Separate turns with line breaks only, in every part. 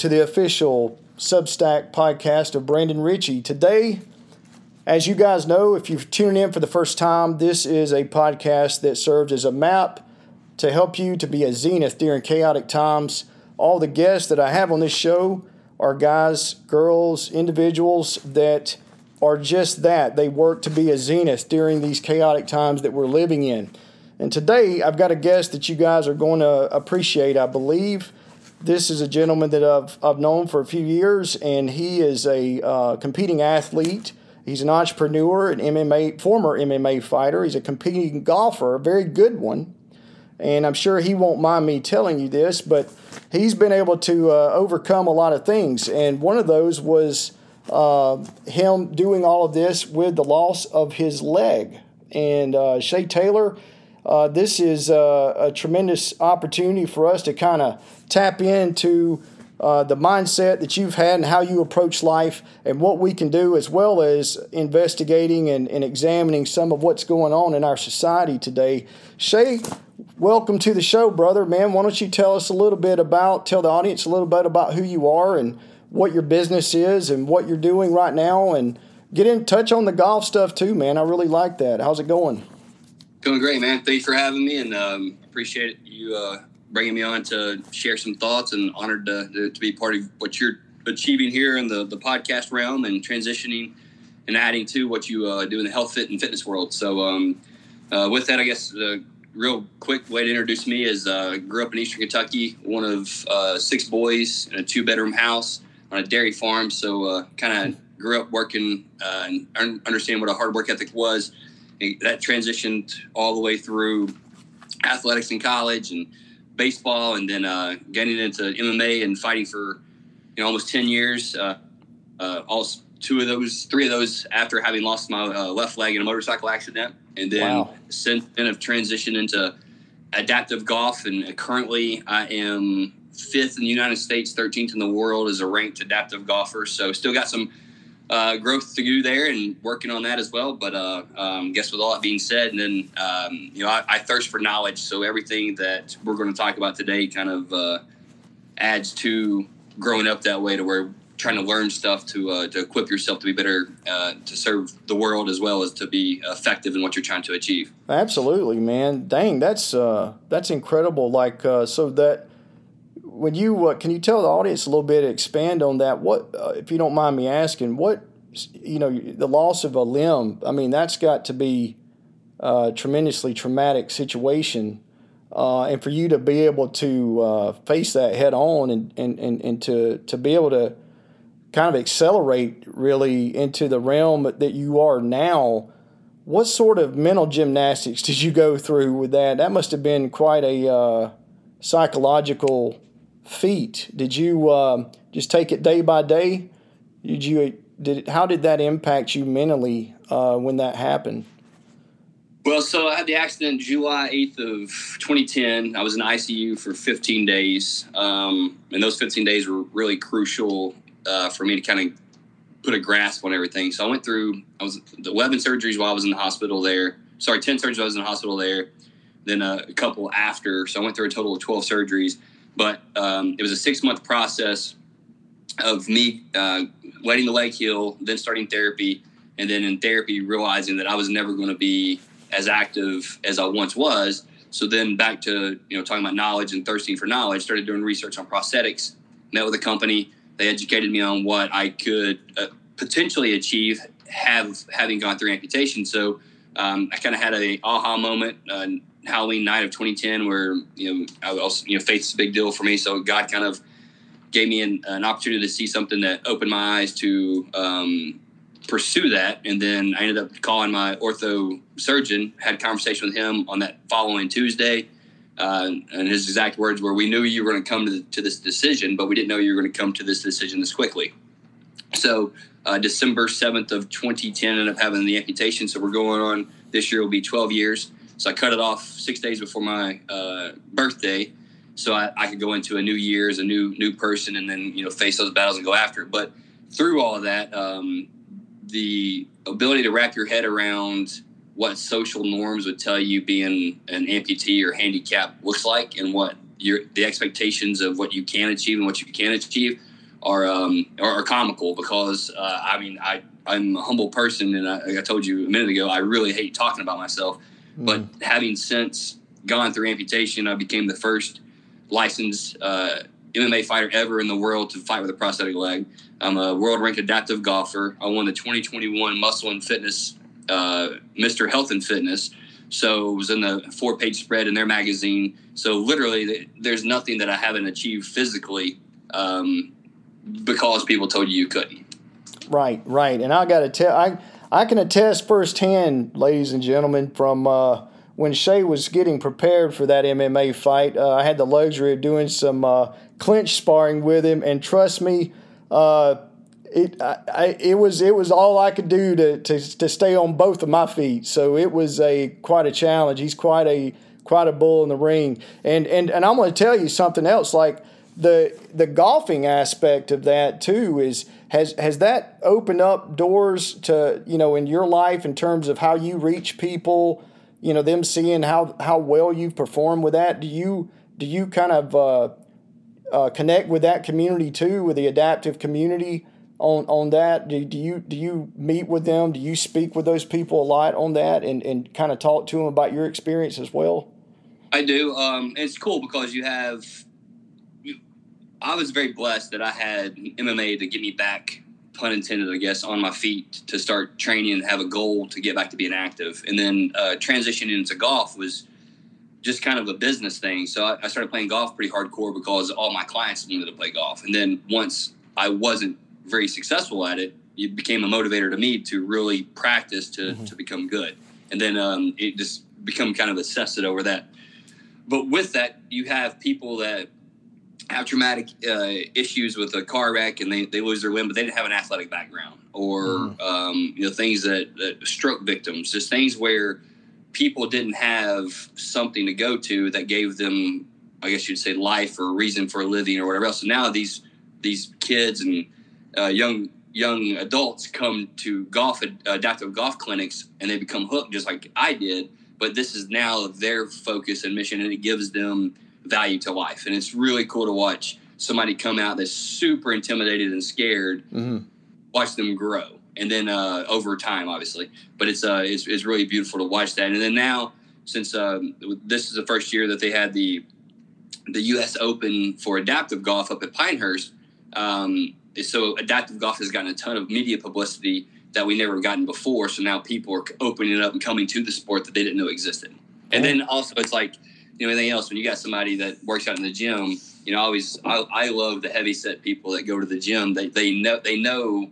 To the official Substack podcast of Brandon Richey. Today, as you guys know, if you've tuned in for the first time, this is a podcast that serves as a map to help you to be a zenith during chaotic times. All the guests that I have on this show are guys, girls, individuals that are just that. They work to be a zenith during these chaotic times that we're living in. And today I've got a guest that you guys are going to appreciate, I believe. This is a gentleman that I've, I've known for a few years, and he is a uh, competing athlete. He's an entrepreneur, an MMA, former MMA fighter. He's a competing golfer, a very good one. And I'm sure he won't mind me telling you this, but he's been able to uh, overcome a lot of things. And one of those was uh, him doing all of this with the loss of his leg. And uh, Shea Taylor, uh, this is a, a, tremendous opportunity for us to kind of tap into uh, the mindset that you've had and how you approach life and what we can do, as well as investigating and, and examining some of what's going on in our society today. Shea, welcome to the show, brother. Man, why don't you tell us a little bit about, tell the audience a little bit about who you are and what your business is and what you're doing right now and get in touch on the golf stuff too, man. I really like that. How's it going?
Going great, man. Thanks for having me and um, appreciate you uh, bringing me on to share some thoughts and honored to, to, be part of what you're achieving here in the, the podcast realm and transitioning and adding to what you uh, do in the health, fit, and fitness world. So, um, uh, with that, I guess uh, real quick way to introduce me is uh, grew up in Eastern Kentucky, one of uh, six boys in a two bedroom house on a dairy farm. So uh, kind of grew up working uh, and understand what a hard work ethic was. That transitioned all the way through athletics in college and baseball, and then uh, getting into MMA and fighting for you know almost ten years. Uh, uh, all two of those, three of those after having lost my uh, left leg in a motorcycle accident, and then wow. since then have transitioned into adaptive golf, and currently I am fifth in the United States, 13th in the world as a ranked adaptive golfer. So still got some uh, growth to do there and working on that as well. But uh, um, guess with all that being said, and then um, you know I, I, thirst for knowledge. So everything that we're going to talk about today kind of uh, adds to growing up that way to where trying to learn stuff to uh, to equip yourself to be better uh, to serve the world as well as to be effective in what you're trying to achieve.
Absolutely, man. Dang, that's uh, that's incredible. Like so that when you uh, can you tell the audience a little bit, expand on that? What, uh, if you don't mind me asking, what you know, the loss of a limb. I mean, that's got to be a tremendously traumatic situation, uh, and for you to be able to uh, face that head on and, and, and, and to to be able to kind of accelerate really into the realm that you are now. What sort of mental gymnastics did you go through with that? That must have been quite a uh, psychological feat. Did you uh, just take it day by day? Did you did it, how did that impact you mentally uh, when that happened?
Well, so I had the accident July 8th of 2010. I was in ICU for 15 days. Um, and those 15 days were really crucial uh, for me to kind of put a grasp on everything. So I went through, I was 11 surgeries while I was in the hospital there. Sorry, 10 surgeries while I was in the hospital there. Then a, a couple after. So I went through a total of 12 surgeries. But um, it was a six month process of me uh, letting the leg heal, then starting therapy, and then in therapy realizing that I was never going to be as active as I once was. So then back to you know talking about knowledge and thirsting for knowledge, started doing research on prosthetics. Met with a company. They educated me on what I could uh, potentially achieve have having gone through amputation. So um, I kind of had a aha moment. Uh, Halloween night of 2010, where you know I was you know faith's a big deal for me. So God kind of gave me an, an opportunity to see something that opened my eyes to um, pursue that. And then I ended up calling my ortho surgeon, had a conversation with him on that following Tuesday. Uh, and his exact words were, "We knew you were going to come to, to this decision, but we didn't know you were going to come to this decision this quickly." So uh, December seventh of 2010 ended up having the amputation. So we're going on this year will be 12 years. So I cut it off six days before my uh, birthday, so I, I, could go into a new year as a new new person, and then you know face those battles and go after it. But through all of that, um, the ability to wrap your head around what social norms would tell you being an amputee or handicap looks like, and what your the expectations of what you can achieve and what you can't achieve are um, are, are comical because uh, I mean I I'm a humble person and I, like I told you a minute ago I really hate talking about myself, mm. but having since gone through amputation, I became the first licensed uh, MMA fighter ever in the world to fight with a prosthetic leg. I'm a world ranked adaptive golfer. I won the 2021 Muscle and Fitness uh, Mr. Health and Fitness. So it was in the four page spread in their magazine. So literally, there's nothing that I haven't achieved physically um, because people told you you couldn't.
Right, right. And I got to tell, I, I can attest firsthand, ladies and gentlemen, from uh, when Shea was getting prepared for that MMA fight. Uh, I had the luxury of doing some uh, clinch sparring with him, and trust me, uh, it I, I, it was it was all I could do to, to to stay on both of my feet. So it was a quite a challenge. He's quite a quite a bull in the ring. And and and I'm going to tell you something else. Like the the golfing aspect of that too is has has that opened up doors to you know in your life in terms of how you reach people. You know them seeing how how well you've performed with that. Do you do you kind of uh, uh, connect with that community too, with the adaptive community? on on that? Do, do you do you meet with them? Do you speak with those people a lot on that and, and kind of talk to them about your experience as well?
I do. Um, it's cool because you have. I was very blessed that I had MMA to get me back, pun intended, I guess, on my feet to start training and have a goal to get back to being active. And then uh, transitioning into golf was just kind of a business thing. So I, I started playing golf pretty hardcore because all my clients wanted to play golf. And then once I wasn't very successful at it, it became a motivator to me to really practice to, mm-hmm. to become good. And then um, it just become kind of obsessed over that. But with that, you have people that have traumatic uh, issues with a car wreck and they, they lose their limb, but they didn't have an athletic background or, mm. um, you know, things that, that stroke victims, just things where people didn't have something to go to that gave them, I guess you'd say life or reason for a living or whatever else. So now these, these kids and uh, young young adults come to golf adaptive golf clinics and they become hooked just like I did. But this is now their focus and mission, and it gives them value to life. And it's really cool to watch somebody come out that's super intimidated and scared, mm-hmm. watch them grow, and then uh, over time, obviously. But it's, uh, it's it's really beautiful to watch that. And then now, since um, this is the first year that they had the the U.S. Open for adaptive golf up at Pinehurst. Um, so adaptive golf has gotten a ton of media publicity that we never gotten before. So now people are opening it up and coming to the sport that they didn't know existed. And then also it's like, you know, anything else, when you got somebody that works out in the gym, you know, I always, I, I love the heavy set people that go to the gym. They, they know, they know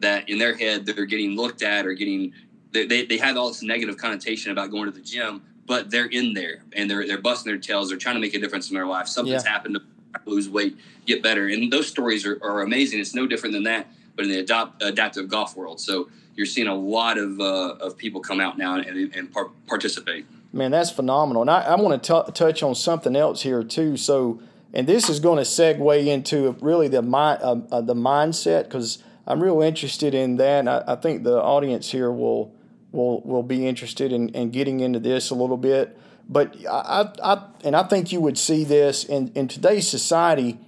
that in their head they're getting looked at or getting, they, they, they have all this negative connotation about going to the gym, but they're in there and they're, they're busting their tails. They're trying to make a difference in their life. Something's yeah. happened to lose weight, get better. And those stories are, are amazing. It's no different than that, but in the adopt, adaptive golf world. So you're seeing a lot of, uh, of people come out now and, and par- participate.
Man, that's phenomenal. And I, I want to touch on something else here too. So, and this is going to segue into really the mind, uh, uh, the mindset because I'm real interested in that. I, I, think the audience here will will will be interested in, in getting into this a little bit. But I, I, and I think you would see this in, in today's society.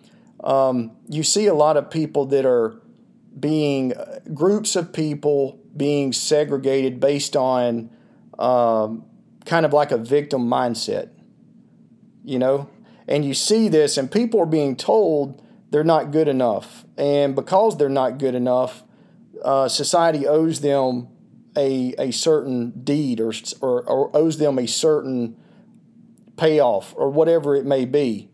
Um, you see a lot of people that are being groups of people being segregated based on um, kind of like a victim mindset, you know? And you see this, and people are being told they're not good enough. And because they're not good enough, uh, society owes them a, a certain deed or, or, or owes them a certain payoff or whatever it may be.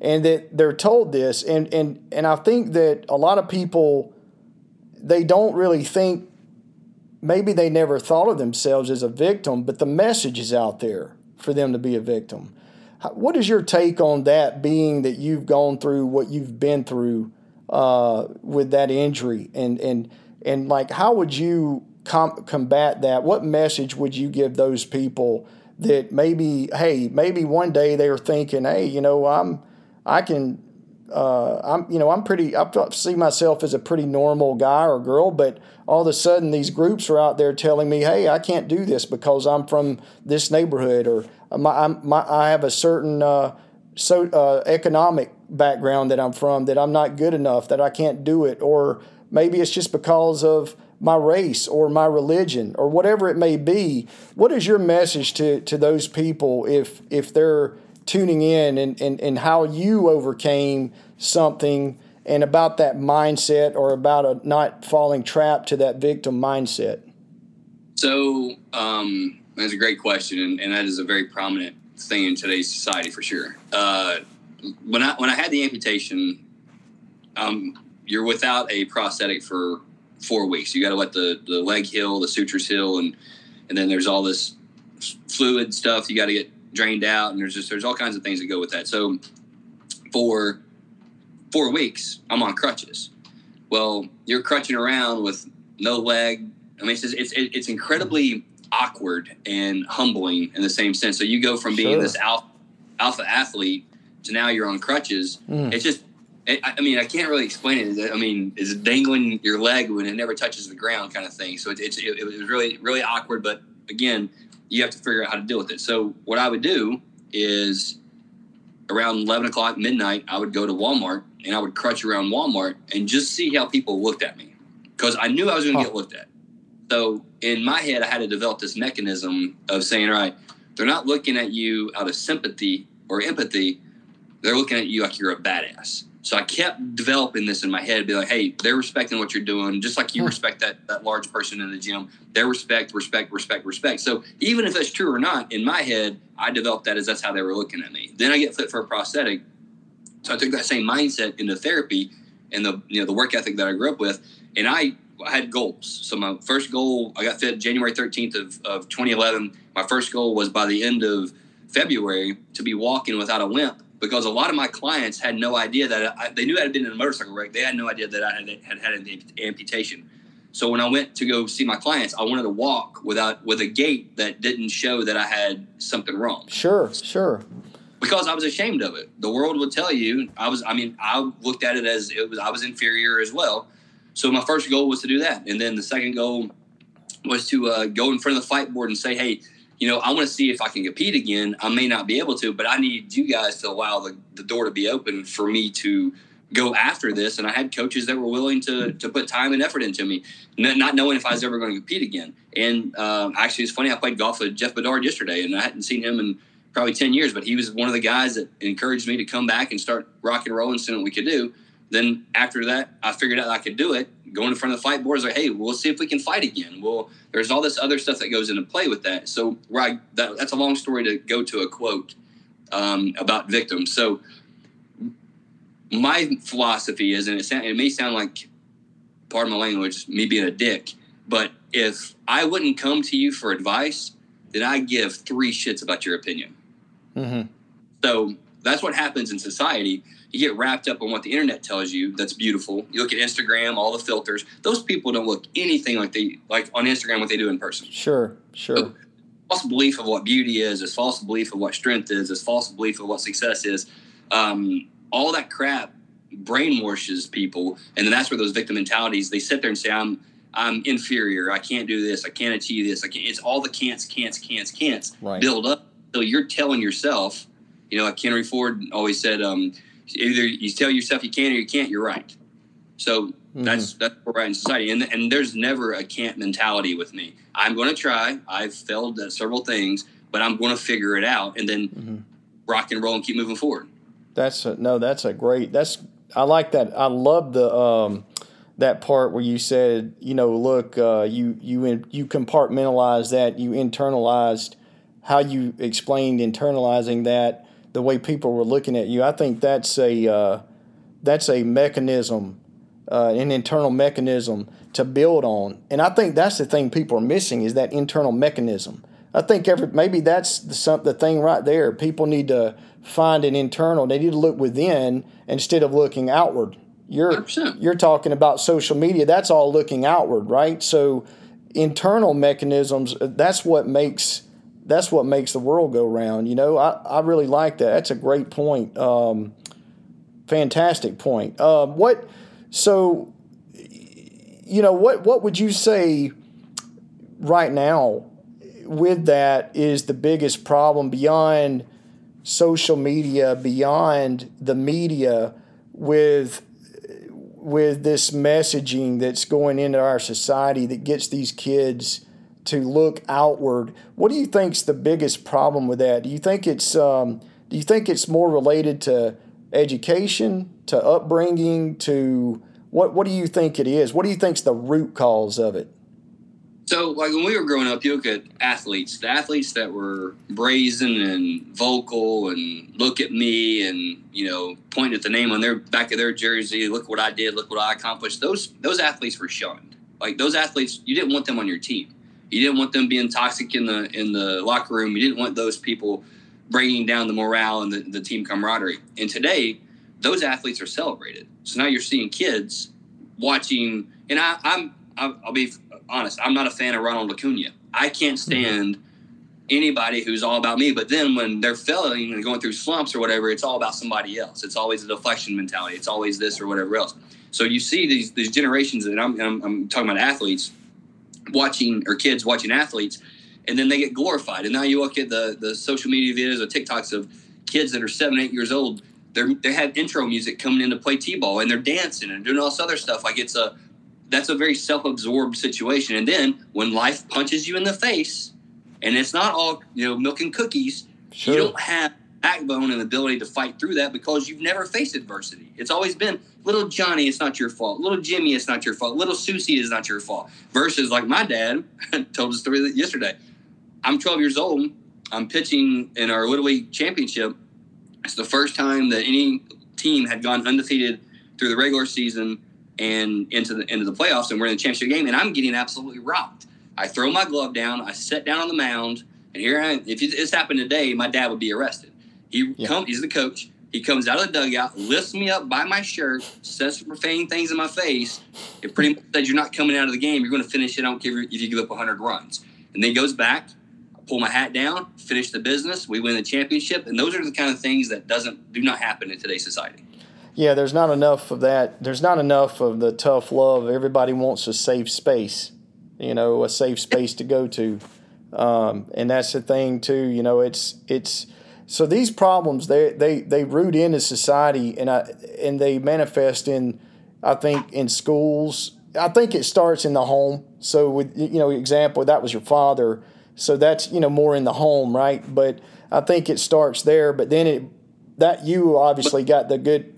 And that they're told this. And, and, and I think that a lot of people, they don't really think, maybe they never thought of themselves as a victim, but the message is out there for them to be a victim. What is your take on that, being that you've gone through what you've been through uh, with that injury? And, and, and like, how would you com- combat that? What message would you give those people that maybe, hey, maybe one day they are thinking, hey, you know, I'm, I can, uh, I'm, you know, I'm pretty, I see myself as a pretty normal guy or girl, but all of a sudden these groups are out there telling me, hey, I can't do this because I'm from this neighborhood or my, my I have a certain uh, so uh, economic background that I'm from that I'm not good enough that I can't do it, or maybe it's just because of my race or my religion or whatever it may be. What is your message to to those people if if they're tuning in and, and, and how you overcame something and about that mindset or about a not falling trap to that victim mindset?
So um, that's a great question, and, and, that is a very prominent thing in today's society for sure. Uh, when I when I had the amputation, um, you're without a prosthetic for four weeks. You got to let the, the leg heal, the sutures heal, and and then there's all this fluid stuff you got to get drained out, and there's just there's all kinds of things that go with that. So for four weeks, I'm on crutches. Well, you're crutching around with no leg, I mean, it's just, it's it's incredibly awkward and humbling in the same sense. So you go from being sure. this alpha, alpha athlete to now you're on crutches. Mm. It's just, it, I mean, I can't really explain it. I mean, is dangling your leg when it never touches the ground kind of thing. So it, it's it, it was really really awkward. But again, you have to figure out how to deal with it. So what I would do is around 11 o'clock midnight i would go to walmart and i would crutch around walmart and just see how people looked at me because i knew i was going to get looked at so in my head, I had to develop this mechanism of saying, all right, they're not looking at you out of sympathy or empathy. They're looking at you like you're a badass. So I kept developing this in my head, be like, hey, they're respecting what you're doing, just like you hmm. respect that that large person in the gym. Their respect, respect, respect, respect. So even if that's true or not, in my head, I developed that as that's how they were looking at me. Then I get fit for a prosthetic. So I took that same mindset into therapy and the you know the work ethic that I grew up with, and I I had goals. So my first goal, I got fit January 13th of, of 2011. My first goal was by the end of February to be walking without a limp because a lot of my clients had no idea that I, they knew I had been in a motorcycle wreck. They had no idea that I had had, had an amputation. So when I went to go see my clients, I wanted to walk without with a gait that didn't show that I had something wrong.
Sure, sure.
Because I was ashamed of it. The world would tell you I was. I mean, I looked at it as it was. I was inferior as well so my first goal was to do that, and then the second goal was to uh, go in front of the fight board and say, "Hey, you know, I want to see if I can compete again. I may not be able to, but I need you guys to allow the, the door to be open for me to go after this." And I had coaches that were willing to to put time and effort into me, not knowing if I was ever going to compete again. And uh, actually, it's funny. I played golf with Jeff Bedard yesterday, and I hadn't seen him in probably 10 years, but he was one of the guys that encouraged me to come back and start rock and roll and see what we could do. Then after that, I figured out I could do it. Going in front of the fight board is like, hey, we'll see if we can fight again. Well, there's all this other stuff that goes into play with that. So, right, that, that's a long story to go to a quote um, about victims. So, my philosophy is, and it, sound, it may sound like, pardon my language, me being a dick, but if I wouldn't come to you for advice, then I give three shits about your opinion. Mm-hmm. So that's what happens in society you get wrapped up on what the internet tells you that's beautiful. You look at instagram all the filters. Those people don't look anything like they like on instagram what they do in person.
Sure sure. So,
false belief of what beauty is this false belief of what strength is this false belief of what success is. Um, all that crap brainwashes people and then that's where those victim mentalities they sit there and say i'm i'm inferior. I can't do this. I can't achieve this. I can't it's all the can'ts can'ts can'ts can'ts right. build up. So you're telling yourself you know like henry ford always said um, either you tell yourself you can or you can't, you're right. So mm-hmm. that's that's where we're at in society, and and there's never a can't mentality with me. I'm going to try. I've failed at several things, but I'm going to figure it out, and then mm-hmm. rock and roll and keep moving forward.
That's a, no, that's a great. That's I like that. I love the um, that part where you said, you know, look, uh, you you you compartmentalized that, you internalized how you explained internalizing that the way people were looking at you. I think that's a uh, that's a mechanism, uh, an internal mechanism to build on, and I think that's the thing people are missing is that internal mechanism. I think every maybe that's the, the thing right there. People need to find an internal. They need to look within instead of looking outward. You're 100%. you're talking about social media. That's all looking outward, right? So internal mechanisms. That's what makes that's what makes the world go round. You know, I, I really like that. That's a great point. Um, fantastic point. Uh, what so you know what what would you say right now with that is the biggest problem beyond social media beyond the media with with this messaging that's going into our society that gets these kids to look outward. What do you think's the biggest problem with that? Do you think it's um, do you think it's more related to education, to upbringing, to what what do you think it is? What do you think's the root cause of it?
So, like when we were growing up, you look at athletes, the athletes that were brazen and vocal and look at me and, you know, point at the name on their back of their jersey, look what I did, look what I accomplished. Those those athletes were shunned. Like those athletes, you didn't want them on your team. You didn't want them being toxic in the in the locker room. You didn't want those people bringing down the morale and the, the team camaraderie. And today, those athletes are celebrated. So now you're seeing kids watching, and I, I'm I'll, I'll be honest, I'm not a fan of Ronald Acuna. I can't mm-hmm. stand mm-hmm. anybody who's all about me. But then when they're failing and going through slumps or whatever, it's all about somebody else. It's always a deflection mentality. It's always this or whatever else. So you see these these generations, and I'm, I'm, I'm talking about athletes watching or kids watching athletes, and then they get glorified. And now you look at the the social media videos or TikToks of kids that are seven, eight years old. They're, they have intro music coming in to play t-ball and they're dancing and doing all this other stuff like it's a that's a very self-absorbed situation. And then when life punches you in the face, and it's not all you know milk and cookies, sure. you don't have backbone and ability to fight through that because you've never faced adversity. It's always been little Johnny, it's not your fault. Little Jimmy, it's not your fault. Little Susie is not your fault. Versus like my dad told the story yesterday. I'm 12 years old. I'm pitching in our Little League championship. It's the first time that any team had gone undefeated through the regular season and into the into the playoffs, and we're in the championship game, and I'm getting absolutely rocked. I throw my glove down, I sit down on the mound, and here I am. If this happened today, my dad would be arrested. He yeah. come, he's the coach. He comes out of the dugout, lifts me up by my shirt, says profane things in my face. It pretty much says you're not coming out of the game. You're going to finish it. I don't care if you give up 100 runs. And then goes back, I pull my hat down, finish the business. We win the championship. And those are the kind of things that doesn't do not happen in today's society
yeah, there's not enough of that. There's not enough of the tough love. Everybody wants a safe space, you know, a safe space to go to, um, and that's the thing too. You know, it's it's so these problems they they they root into society and I and they manifest in I think in schools. I think it starts in the home. So with you know example that was your father. So that's you know more in the home, right? But I think it starts there. But then it that you obviously got the good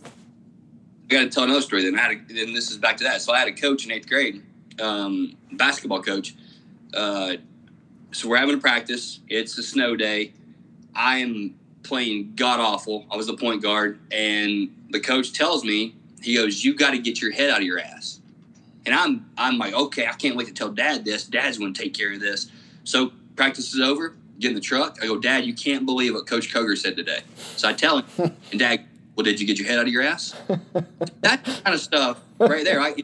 I got to tell another story. Then I had, a, and this is back to that. So I had a coach in eighth grade, um, basketball coach. Uh, so we're having a practice. It's a snow day. I am playing god awful. I was the point guard, and the coach tells me, he goes, "You got to get your head out of your ass." And I'm, I'm like, okay, I can't wait to tell Dad this. Dad's going to take care of this. So practice is over. Get in the truck. I go, Dad, you can't believe what Coach Koger said today. So I tell him, and Dad well, did you get your head out of your ass? that kind of stuff right there. I,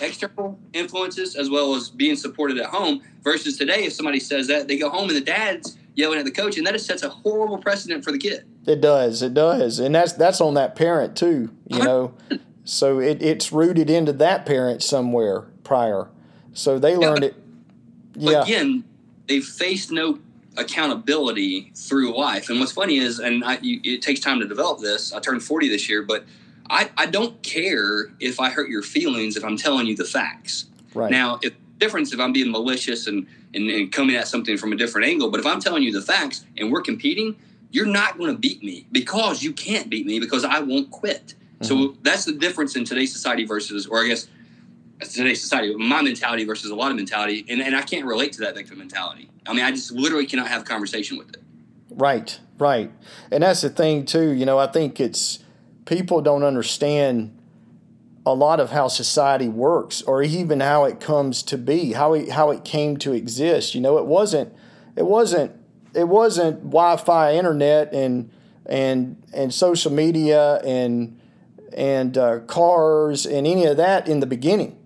external influences as well as being supported at home versus today if somebody says that they go home and the dad's yelling at the coach and that just sets a horrible precedent for the kid
it does it does and that's that's on that parent too you uh-huh. know so it, it's rooted into that parent somewhere prior so they learned yeah, it
yeah again they faced no accountability through life. And what's funny is, and I, you, it takes time to develop this. I turned 40 this year, but I, I don't care if I hurt your feelings if I'm telling you the facts.
Right.
Now, if difference if I'm being malicious and, and, and coming at something from a different angle, but if I'm telling you the facts and we're competing, you're not going to beat me because you can't beat me because I won't quit. Mm-hmm. So that's the difference in today's society versus, or I guess today's society, my mentality versus a lot of mentality, and, and I can't relate to that victim mentality. I mean, I just literally cannot have a conversation with it.
Right, right, and that's the thing too. You know, I think it's people don't understand a lot of how society works, or even how it comes to be, how it, how it came to exist. You know, it wasn't, it wasn't, it wasn't Wi-Fi, internet, and and and social media and and uh, cars and any of that in the beginning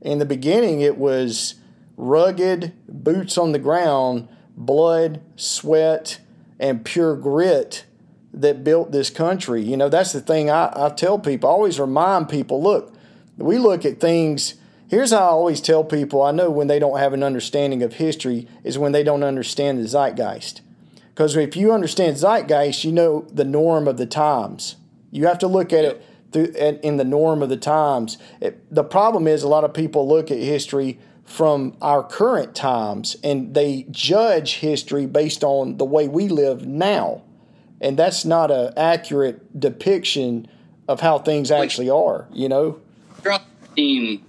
in the beginning, it was rugged, boots on the ground, blood, sweat, and pure grit that built this country. You know, that's the thing I, I tell people. I always remind people look, we look at things. Here's how I always tell people I know when they don't have an understanding of history is when they don't understand the zeitgeist. Because if you understand zeitgeist, you know the norm of the times. You have to look at it through, in the norm of the times. It, the problem is a lot of people look at history from our current times and they judge history based on the way we live now. And that's not an accurate depiction of how things actually are, you know?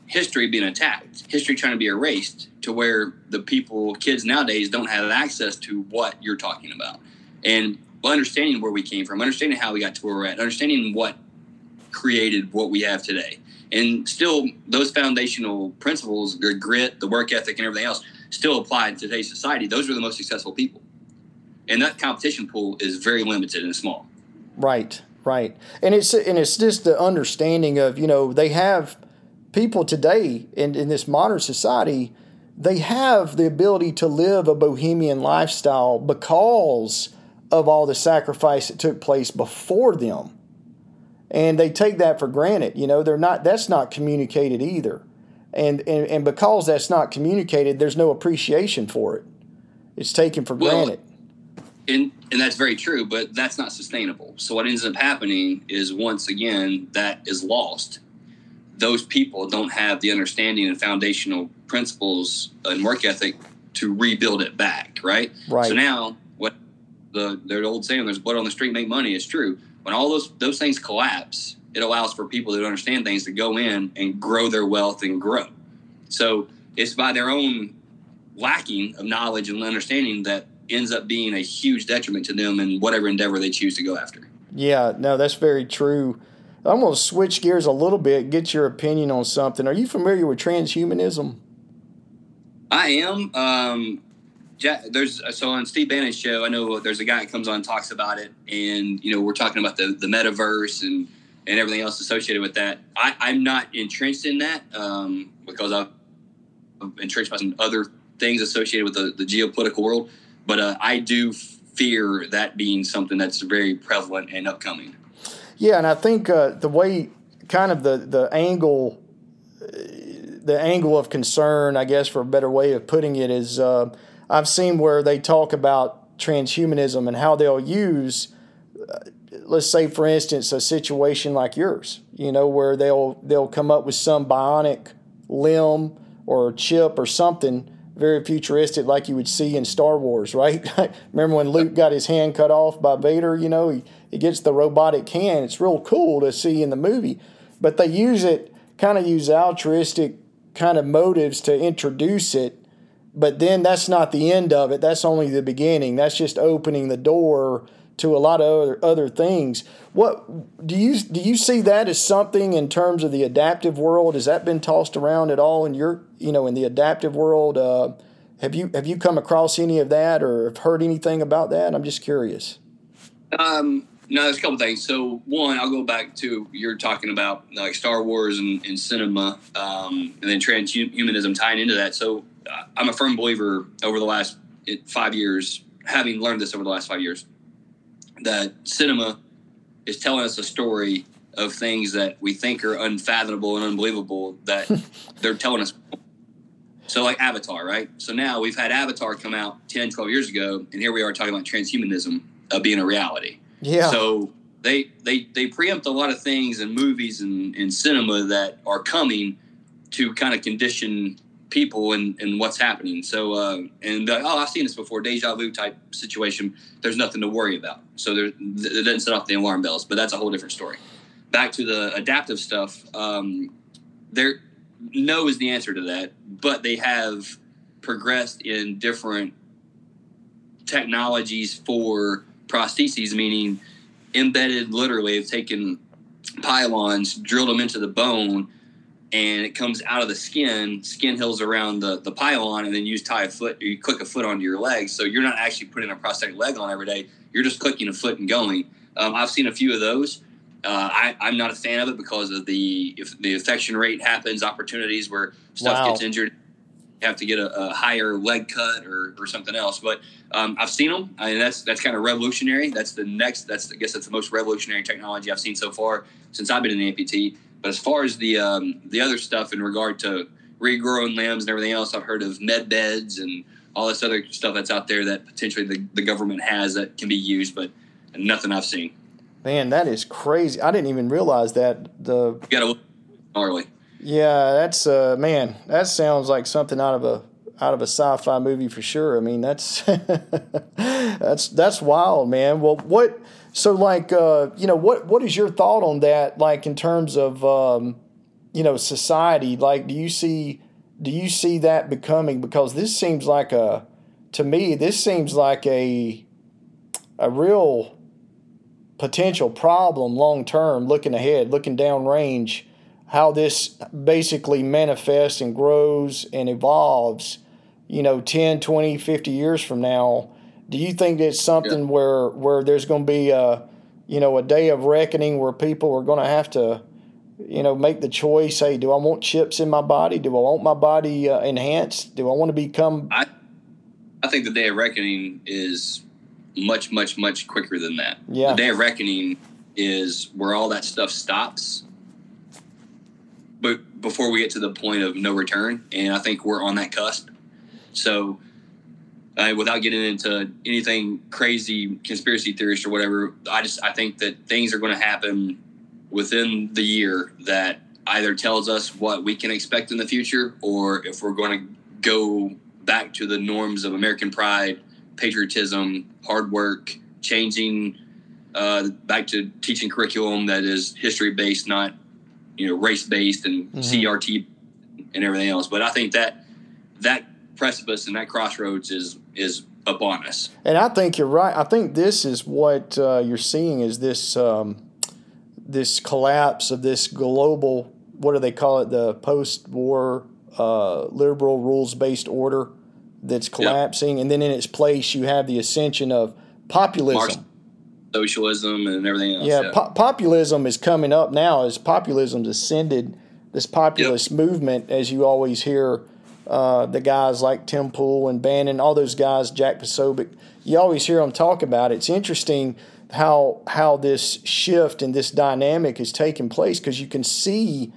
History being attacked, history trying to be erased to where the people, kids nowadays, don't have access to what you're talking about. And understanding where we came from, understanding how we got to where we're at, understanding what created what we have today. And still, those foundational principles, the grit, the work ethic, and everything else, still apply in today's society. Those are the most successful people. And that competition pool is very limited and small.
Right, right. And it's and it's just the understanding of, you know, they have people today in, in this modern society they have the ability to live a bohemian lifestyle because of all the sacrifice that took place before them. And they take that for granted. You know, they're not that's not communicated either. And and, and because that's not communicated, there's no appreciation for it. It's taken for well, granted.
And and that's very true, but that's not sustainable. So what ends up happening is once again that is lost those people don't have the understanding and foundational principles and work ethic to rebuild it back, right?
Right.
So now, what the their old saying, "There's blood on the street, make money," is true. When all those those things collapse, it allows for people that understand things to go in and grow their wealth and grow. So it's by their own lacking of knowledge and understanding that ends up being a huge detriment to them in whatever endeavor they choose to go after.
Yeah, no, that's very true. I'm going to switch gears a little bit, get your opinion on something. Are you familiar with transhumanism?
I am. Um, there's so on Steve Bannon's show. I know there's a guy that comes on and talks about it, and you know we're talking about the the metaverse and and everything else associated with that. I, I'm not entrenched in that um, because I've entrenched by some other things associated with the, the geopolitical world, but uh, I do fear that being something that's very prevalent and upcoming.
Yeah, and I think uh, the way, kind of the the angle, the angle of concern, I guess, for a better way of putting it, is uh, I've seen where they talk about transhumanism and how they'll use, uh, let's say, for instance, a situation like yours, you know, where they'll they'll come up with some bionic limb or chip or something very futuristic, like you would see in Star Wars, right? Remember when Luke got his hand cut off by Vader? You know, he, he gets the robotic hand. It's real cool to see in the movie, but they use it, kind of use altruistic kind of motives to introduce it. But then that's not the end of it. That's only the beginning. That's just opening the door to a lot of other other things. What do you do you see that as something in terms of the adaptive world? Has that been tossed around at all in your you know in the adaptive world? Uh, have you have you come across any of that or have heard anything about that? I'm just curious.
Um, no, there's a couple things. So one, I'll go back to you're talking about like Star Wars and, and cinema, um, and then transhumanism tying into that. So I'm a firm believer over the last five years, having learned this over the last five years, that cinema is telling us a story of things that we think are unfathomable and unbelievable that they're telling us. So, like Avatar, right? So now we've had Avatar come out 10, 12 years ago, and here we are talking about transhumanism uh, being a reality.
Yeah.
So they they they preempt a lot of things in movies and in cinema that are coming to kind of condition people and, and what's happening. So, uh, and uh, oh, I've seen this before, deja vu type situation. There's nothing to worry about. So there, it doesn't set off the alarm bells, but that's a whole different story. Back to the adaptive stuff. Um, there, no is the answer to that, but they have progressed in different technologies for prostheses, meaning embedded. Literally, have taken pylons, drilled them into the bone and it comes out of the skin, skin heals around the, the pylon, and then you tie a foot, you click a foot onto your leg. So you're not actually putting a prosthetic leg on every day. You're just clicking a foot and going. Um, I've seen a few of those. Uh, I, am not a fan of it because of the if the infection rate happens, opportunities where stuff wow. gets injured, you have to get a, a higher leg cut or, or something else. But um, I've seen them, I and mean, that's that's kind of revolutionary. That's the next. That's I guess that's the most revolutionary technology I've seen so far since I've been in the amputee. But as far as the um, the other stuff in regard to regrowing limbs and everything else, I've heard of med beds and all this other stuff that's out there that potentially the, the government has that can be used, but nothing I've seen.
Man, that is crazy. I didn't even realize that. The
you gotta gnarly.
Yeah, that's uh, man. That sounds like something out of a out of a sci-fi movie for sure. I mean, that's that's that's wild, man. Well, what? So, like, uh, you know, what what is your thought on that? Like, in terms of, um, you know, society. Like, do you see do you see that becoming? Because this seems like a, to me, this seems like a, a real potential problem long term. Looking ahead, looking down range how this basically manifests and grows and evolves, you know, 10, 20, 50 years from now, do you think it's something yeah. where where there's going to be a, you know, a day of reckoning where people are going to have to, you know, make the choice, hey, do I want chips in my body? Do I want my body uh, enhanced? Do I want to become
I I think the day of reckoning is much much much quicker than that.
Yeah.
The day of reckoning is where all that stuff stops but before we get to the point of no return, and I think we're on that cusp. So, uh, without getting into anything crazy, conspiracy theorist or whatever, I just I think that things are going to happen within the year that either tells us what we can expect in the future, or if we're going to go back to the norms of American pride, patriotism, hard work, changing uh, back to teaching curriculum that is history based, not you know race based and mm-hmm. CRT and everything else. But I think that that precipice and that crossroads is is upon us.
And I think you're right. I think this is what uh, you're seeing is this um, this collapse of this global what do they call it the post war uh, liberal rules based order that's collapsing, yep. and then in its place you have the ascension of populism.
Socialism and everything else.
Yeah, yeah. Po- populism is coming up now as populism's ascended. This populist yep. movement, as you always hear, uh, the guys like Tim Pool and Bannon, all those guys, Jack Posobiec, you always hear them talk about it. It's interesting how how this shift and this dynamic is taking place because you can see.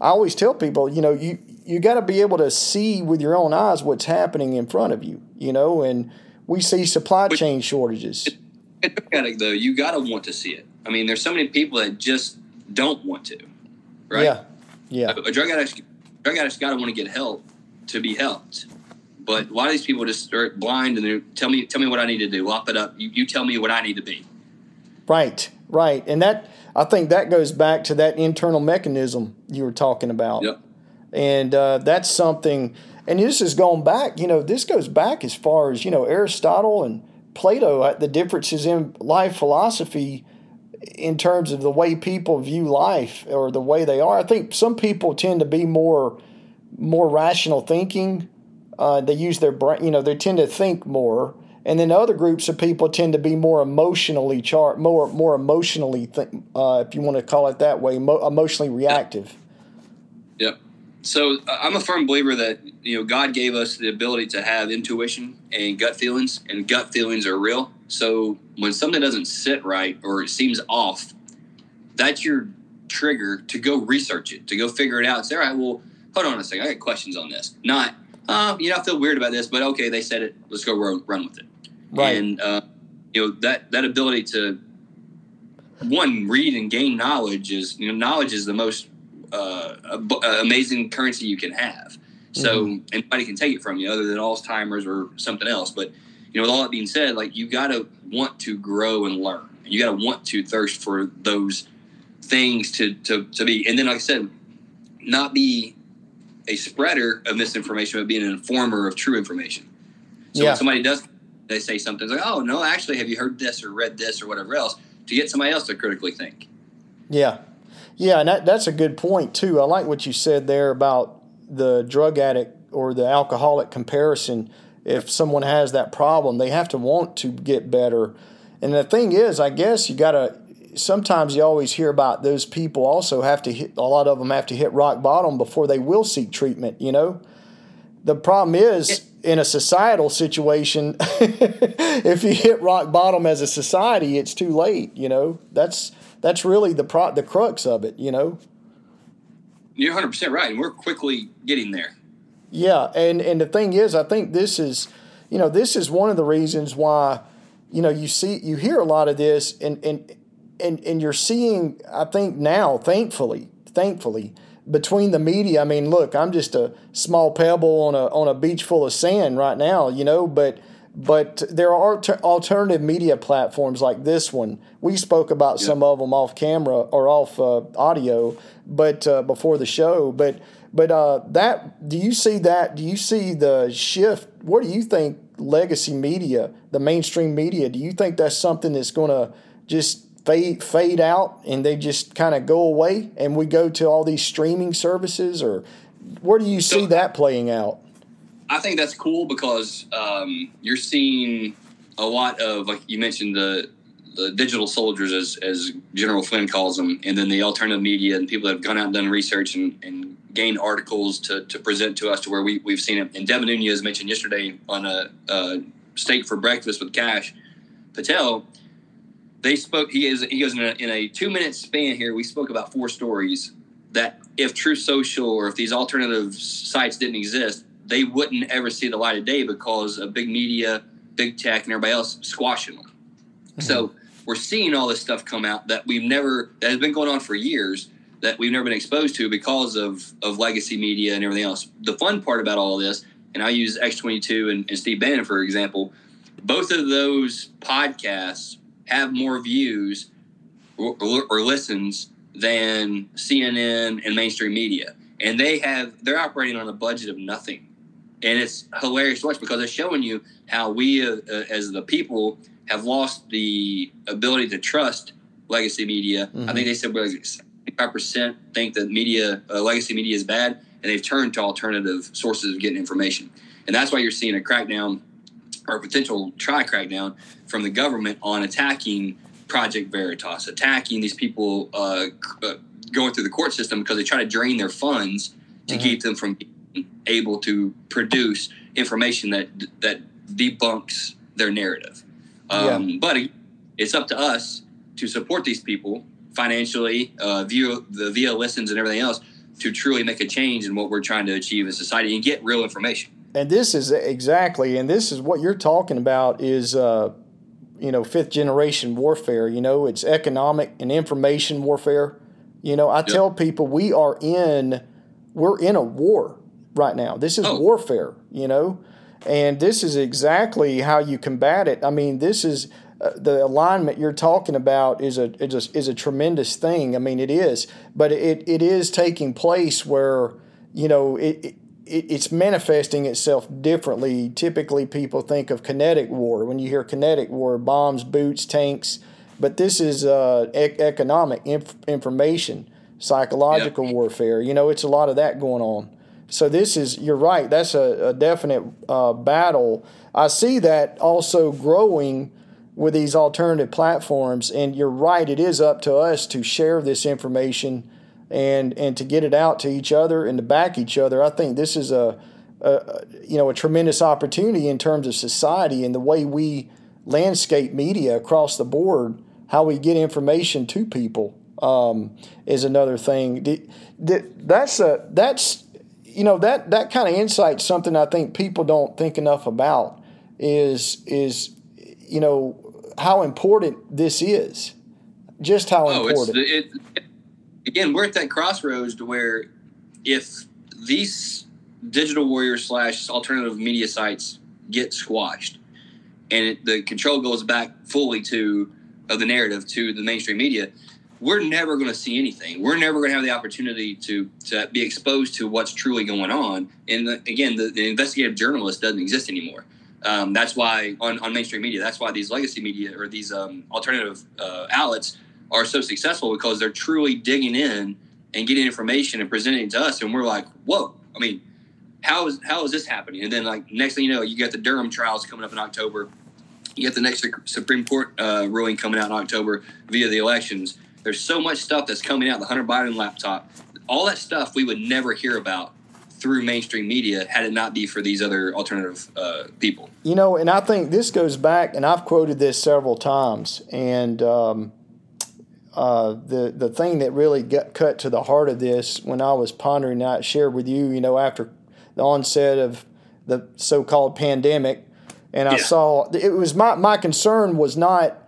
I always tell people, you know, you you got to be able to see with your own eyes what's happening in front of you, you know, and we see supply chain shortages
though, you got to want to see it. I mean, there's so many people that just don't want to, right?
Yeah, yeah.
A, a drug addict, drug addict's got to want to get help to be helped. But a lot of these people just start blind and they tell me, tell me what I need to do. Lop it up. You, you tell me what I need to be.
Right, right, and that I think that goes back to that internal mechanism you were talking about.
Yep.
And uh, that's something. And this has gone back. You know, this goes back as far as you know Aristotle and Plato, uh, the differences in life philosophy in terms of the way people view life or the way they are. I think some people tend to be more more rational thinking. Uh, they use their brain, you know, they tend to think more. And then other groups of people tend to be more emotionally char- more more emotionally, th- uh, if you want to call it that way, mo- emotionally reactive.
Yep. So I'm a firm believer that you know God gave us the ability to have intuition and gut feelings, and gut feelings are real. So when something doesn't sit right or it seems off, that's your trigger to go research it, to go figure it out. Say, all right, well, hold on a second, I got questions on this. Not, uh, you know, I feel weird about this, but okay, they said it. Let's go run, run with it.
Right.
And uh, you know that that ability to one read and gain knowledge is you know knowledge is the most uh, amazing currency you can have. So mm-hmm. anybody can take it from you, other than Alzheimer's or something else. But you know, with all that being said, like you got to want to grow and learn. You got to want to thirst for those things to, to to be. And then, like I said, not be a spreader of misinformation, but being an informer of true information. So yeah. when somebody does, they say something it's like, "Oh no, actually, have you heard this or read this or whatever else?" To get somebody else to critically think.
Yeah, yeah, and that, that's a good point too. I like what you said there about the drug addict or the alcoholic comparison. If someone has that problem, they have to want to get better. And the thing is, I guess you got to. Sometimes you always hear about those people also have to hit. A lot of them have to hit rock bottom before they will seek treatment. You know, the problem is in a societal situation. if you hit rock bottom as a society, it's too late. You know, that's that's really the pro- the crux of it, you know.
You're 100 percent right, and we're quickly getting there.
Yeah, and and the thing is, I think this is you know, this is one of the reasons why, you know, you see, you hear a lot of this, and and and and you're seeing, I think now, thankfully, thankfully, between the media. I mean, look, I'm just a small pebble on a on a beach full of sand right now, you know, but but there are ter- alternative media platforms like this one. We spoke about some of them off camera or off uh, audio, but uh, before the show. But but uh, that do you see that? Do you see the shift? What do you think? Legacy media, the mainstream media. Do you think that's something that's going to just fade fade out and they just kind of go away and we go to all these streaming services or where do you see so, that playing out?
I think that's cool because um, you're seeing a lot of like you mentioned the the digital soldiers as as General Flynn calls them, and then the alternative media and people that have gone out and done research and, and gained articles to, to present to us to where we, we've seen it. And Devin Nunes mentioned yesterday on a, a steak for breakfast with Kash Patel. They spoke. He is. He goes in a, in a two minute span here. We spoke about four stories that if Truth Social or if these alternative sites didn't exist, they wouldn't ever see the light of day because of big media, big tech, and everybody else squashing them. Mm-hmm. So we're seeing all this stuff come out that we've never that has been going on for years that we've never been exposed to because of of legacy media and everything else. The fun part about all this, and I use X22 and, and Steve Bannon for example, both of those podcasts have more views or, or, listens than CNN and mainstream media, and they have they're operating on a budget of nothing and it's hilarious to watch because it's showing you how we uh, uh, as the people have lost the ability to trust legacy media. Mm-hmm. I think they said like 75% think that media uh, legacy media is bad and they've turned to alternative sources of getting information. And that's why you're seeing a crackdown or potential try crackdown from the government on attacking Project Veritas, attacking these people uh, uh going through the court system because they try to drain their funds to mm-hmm. keep them from being able to produce information that that debunks their narrative. Um, yeah. But it's up to us to support these people financially, uh, via the via listens and everything else, to truly make a change in what we're trying to achieve as society and get real information.
And this is exactly, and this is what you're talking about is. Uh, you know, fifth generation warfare. You know, it's economic and information warfare. You know, I yep. tell people we are in, we're in a war right now. This is oh. warfare, you know, and this is exactly how you combat it. I mean, this is uh, the alignment you're talking about is a, is a is a tremendous thing. I mean, it is, but it it is taking place where you know it, it it's manifesting itself differently. Typically, people think of kinetic war. When you hear kinetic war, bombs, boots, tanks, but this is uh, e- economic inf- information, psychological warfare. You know, it's a lot of that going on. So this is you're right. That's a, a definite uh, battle. I see that also growing with these alternative platforms, and you're right. It is up to us to share this information and and to get it out to each other and to back each other. I think this is a, a you know a tremendous opportunity in terms of society and the way we landscape media across the board. How we get information to people um, is another thing. That's a that's you know that that kind of insight something I think people don't think enough about is is you know how important this is, just how oh, important. It,
again, we're at that crossroads to where if these digital warriors slash alternative media sites get squashed, and it, the control goes back fully to of the narrative to the mainstream media, we're never going to see anything. We're never going to have the opportunity to to be exposed to what's truly going on. And the, again, the, the, investigative journalist doesn't exist anymore. Um, that's why on, on mainstream media, that's why these legacy media or these um, alternative uh, outlets are so successful because they're truly digging in and getting information and presenting to us, and we're like, whoa! I mean, how is how is this happening? And then like next thing you know, you got the Durham trials coming up in October. You get the next Supreme Court uh, ruling coming out in October via the elections there's so much stuff that's coming out the Hunter Biden laptop. All that stuff we would never hear about through mainstream media had it not be for these other alternative uh, people.
You know, and I think this goes back, and I've quoted this several times, and um, uh, the the thing that really got cut to the heart of this when I was pondering, I shared with you, you know, after the onset of the so-called pandemic, and I
Yeah.
saw it was my my concern was not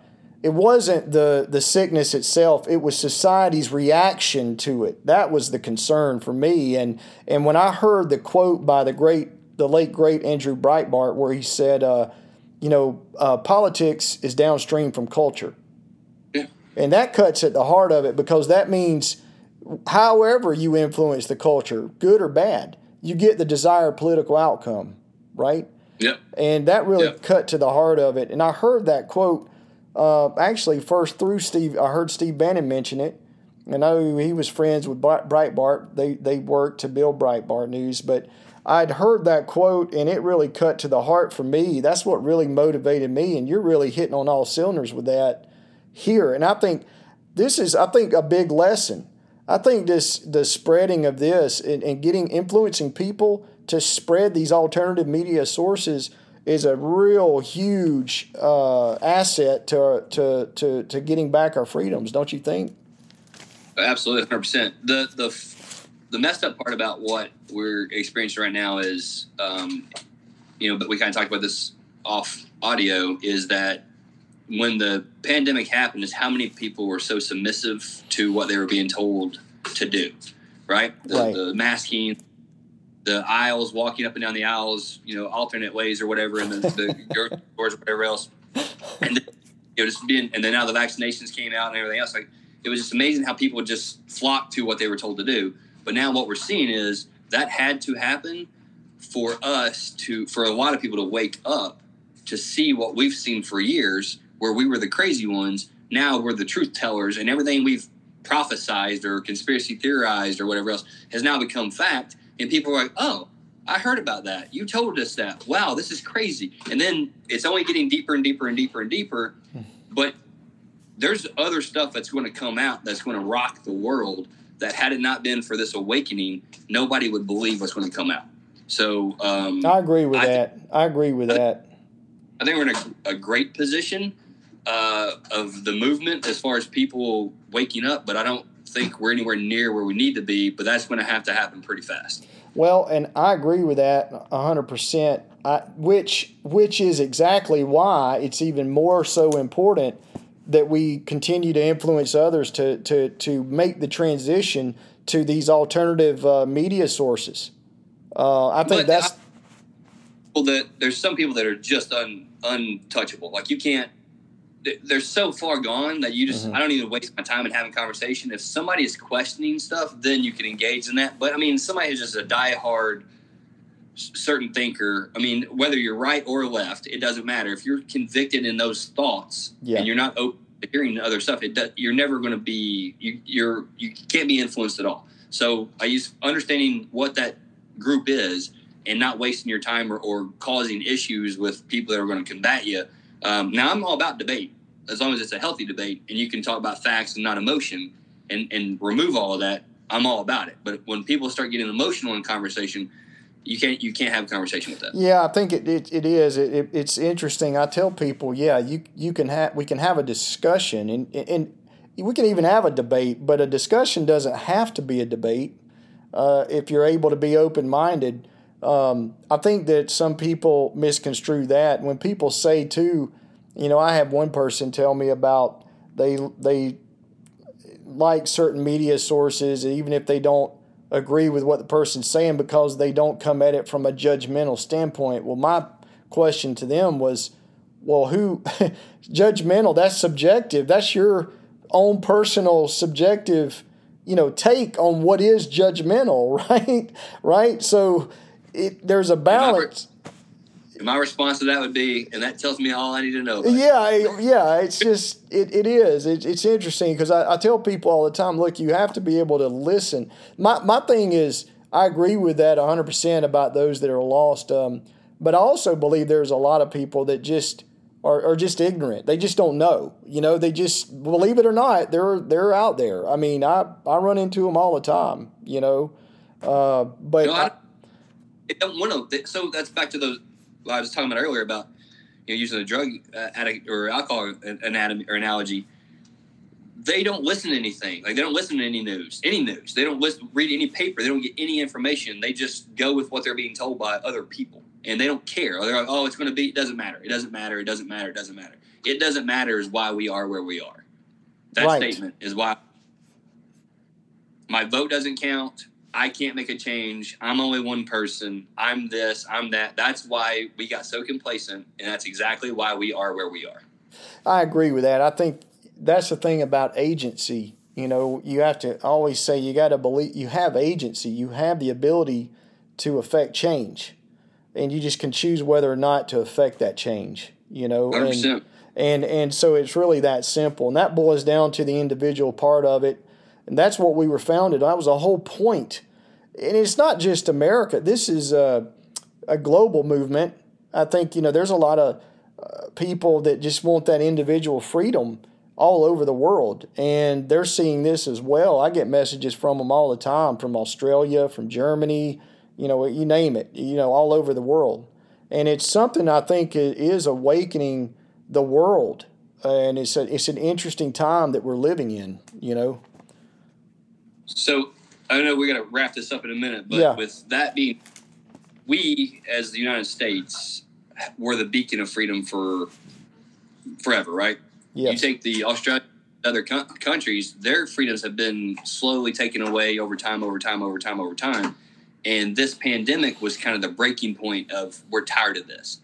it wasn't the the sickness itself it was society's reaction to it that was the concern for me and and when i heard the quote by the great the late great andrew breitbart where he said uh, you know uh, politics is downstream from culture. And that cuts at the heart of it because that means however you influence the culture good or bad you get the desired political outcome right
Yep.
and that really
Yeah.
cut to the heart of it. And I heard that quote uh, actually first through Steve. I heard Steve Bannon mention it. I know he was friends with Breitbart. They they worked to build Breitbart News, but I'd heard that quote and it really cut to the heart for me. That's what really motivated me. And you're really hitting on all cylinders with that here. And I think this is I think a big lesson. I think this the spreading of this and, and getting influencing people to spread these alternative media sources is a real huge uh, asset to, to to to getting back our freedoms, don't you think?
Absolutely, hundred percent. The the the messed up part about what we're experiencing right now is, um, you know, but we kind of talked about this off audio is that when the pandemic happened, is how many people were so submissive to what they were being told to do, right? The,
Right.
the masking, the aisles, walking up and down the aisles, you know, alternate ways or whatever, and the, the grocery stores or whatever else, and then, you know, just being, and then now the vaccinations came out and everything else, like it was just amazing how people just flocked to what they were told to do. But now what we're seeing is that had to happen for us to, for a lot of people to wake up to see what we've seen for years, where we were the crazy ones. Now we're the truth tellers, and everything we've prophesized or conspiracy theorized or whatever else has now become fact. And people are like, oh, I heard about that. You told us that. Wow, this is crazy. And then it's only getting deeper and deeper and deeper and deeper. But there's other stuff that's going to come out that's going to rock the world that had it not been for this awakening, nobody would believe what's going to come out. So um,
I agree with
I-
that. I agree with that.
I think we're in a, a great position uh, of the movement as far as people waking up, but I don't think we're anywhere near where we need to be. But that's going to have to happen pretty fast.
Well, and I agree with that hundred percent. Which which is exactly why it's even more so important that we continue to influence others to to to make the transition to these alternative uh, media sources. Uh, I think
But
that's
I- Well, that there's some people that are just un, untouchable. Like you can't. They- They're so far gone that you just.
Mhm.
I don't even waste my time in having conversation. If somebody is questioning stuff, then you can engage in that. But I mean, somebody who's just a diehard certain thinker. I mean, whether you're right or left, it doesn't matter. If you're convicted in those thoughts
Yeah.
and you're not open to hearing other stuff, it does, you're never going to be. You, you're you can't be influenced at all. So I use understanding what that group is and not wasting your time or, or causing issues with people that are going to combat you. Um, now, I'm all about debate as long as it's a healthy debate and you can talk about facts and not emotion and, and remove all of that. I'm all about it. But when people start getting emotional in conversation, you can't you can't have a conversation with that.
Yeah, I think it, it, it is. It, it, it's interesting. I tell people, yeah, you you can have we can have a discussion and and we can even have a debate, but a discussion doesn't have to be a debate uh, if you're able to be open minded. Um, I think that some people misconstrue that when people say too, you know, I have one person tell me about they they like certain media sources, even if they don't agree with what the person's saying because they don't come at it from a judgmental standpoint. Well, my question to them was, well, who judgmental? That's subjective. That's your own personal subjective, you know, take on what is judgmental, right? right. So it, there's a balance.
My response to that would be, and that tells me all I need to know.
Yeah, I- yeah, it's just it, it is. It, it's interesting because I, I tell people all the time, look, you have to be able to listen. My my thing is, I agree with that 100 percent about those that are lost. Um, but I also believe there's a lot of people that just are, are just ignorant. They just don't know. You know, they just believe it or not, they're they're out there. I mean, I I run into them all the time. You know, uh, but
No,
I-
I, I don't want to. So that's back to those I was talking about earlier about you know using a drug uh, addict or alcohol anatomy or analogy. They don't listen to anything. Like they don't listen to any news, any news. They don't listen, read any paper. They don't get any information. They just go with what they're being told by other people. and they don't care. They're like, oh, it's going to be. It doesn't matter. It doesn't matter. It doesn't matter. It doesn't matter. It doesn't matter is why we are where we are. That
Right.
statement is why my vote doesn't count. I can't make a change. I'm only one person. I'm this. I'm that. That's why we got so complacent, and that's exactly why we are where we are.
I agree with that. I think that's the thing about agency. You know, you have to always say you got to believe you have agency. You have the ability to affect change, and you just can choose whether or not to affect that change. You know,
Hundred
and,
percent.
and and so it's really that simple, and that boils down to the individual part of it, and that's what we were founded. That was a whole point. point, and it's not just America. This is a, a global movement. I think you know there's a lot of uh, people that just want that individual freedom all over the world, and they're seeing this as well. I get messages from them all the time, from Australia, from Germany, you know, you name it, you know, all over the world, and it's something I think is awakening the world, and it's a, it's an interesting time that we're living in, you know.
So I know we're gonna wrap this up in a minute, but
Yeah.
with that being, we as the United States were the beacon of freedom for forever, right?
Yes.
You take the Australia, other co- countries, their freedoms have been slowly taken away over time, over time, over time, over time. And this pandemic was kind of the breaking point of we're tired of this.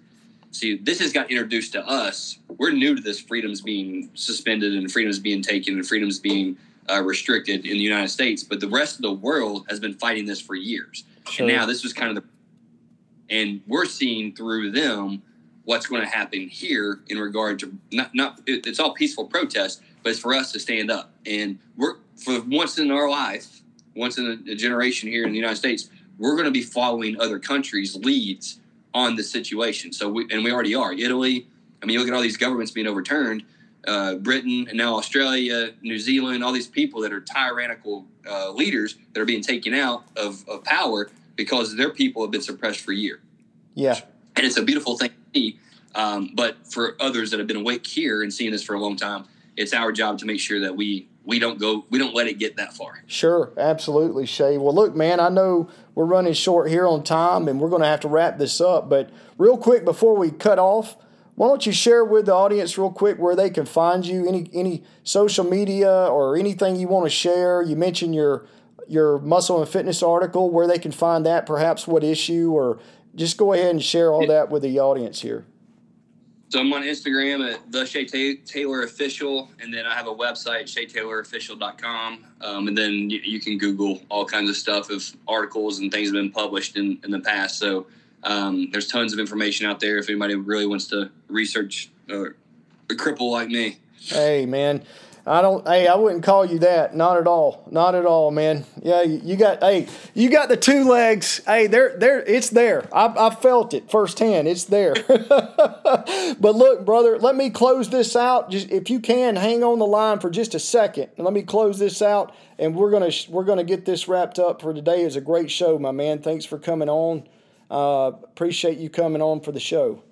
See, this has got introduced to us. We're new to this freedoms being suspended and freedoms being taken and freedoms being uh, restricted in the United States, but the rest of the world has been fighting this for years.
Sure.
And now this was kind of the, and we're seeing through them what's going to happen here in regard to not not it, it's all peaceful protest, but it's for us to stand up. And we're for once in our life, once in a, a generation here in the United States, we're going to be following other countries' leads on the situation. So we and we already are. Italy. I mean, you look at all these governments being overturned. Uh, Britain and now Australia, New Zealand, all these people that are tyrannical uh, leaders that are being taken out of, of power because their people have been suppressed for years
Yeah.
and it's a beautiful thing to see. Um, but for others that have been awake here and seeing this for a long time, it's our job to make sure that we we don't go we don't let it get that far.
Sure, absolutely, Shea. Well, look, man, I know we're running short here on time and we're going to have to wrap this up. But real quick, before we cut off, why don't you share with the audience real quick where they can find you? Any any social media or anything you want to share? You mentioned your your muscle and fitness article, where they can find that, perhaps what issue, or just go ahead and share all that with the audience here.
So I'm on Instagram at the Shea Ta- Taylor Official, and then I have a website shaytaylorofficial.com, um, and then you, you can Google all kinds of stuff of articles and things have been published in, in the past. So um, there's tons of information out there if anybody really wants to research a cripple like me.
Hey, man. I don't. Hey, I wouldn't call you that. Not at all. Not at all, man. Yeah, you got. Hey, you got the two legs. Hey, there, there. It's there. I, I felt it firsthand. It's there. but look, brother. Let me close this out. Just if you can, hang on the line for just a second. Let me close this out, and we're gonna we're gonna get this wrapped up for today. It's a great show, my man. Thanks for coming on. Uh, appreciate you coming on for the show.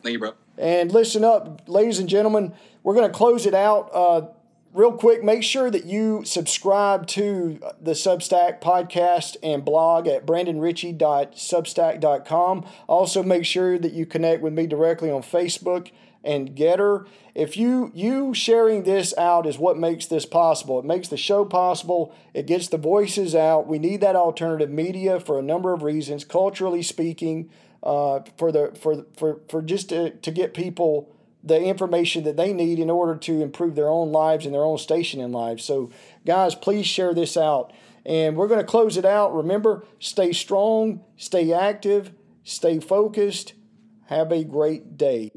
Thank you, bro.
And listen up, ladies and gentlemen, we're going to close it out uh, real quick. Make sure that you subscribe to the Substack podcast and blog at brandonrichey.substack.com. Also, make sure that you connect with me directly on Facebook and Gettr. If you you sharing this out is what makes this possible. It makes the show possible. It gets the voices out. We need that alternative media for a number of reasons, culturally speaking, uh, for the for for for just to, to get people the information that they need in order to improve their own lives and their own station in life. So, guys, please share this out. And we're going to close it out. Remember, stay strong, stay active, stay focused. Have a great day.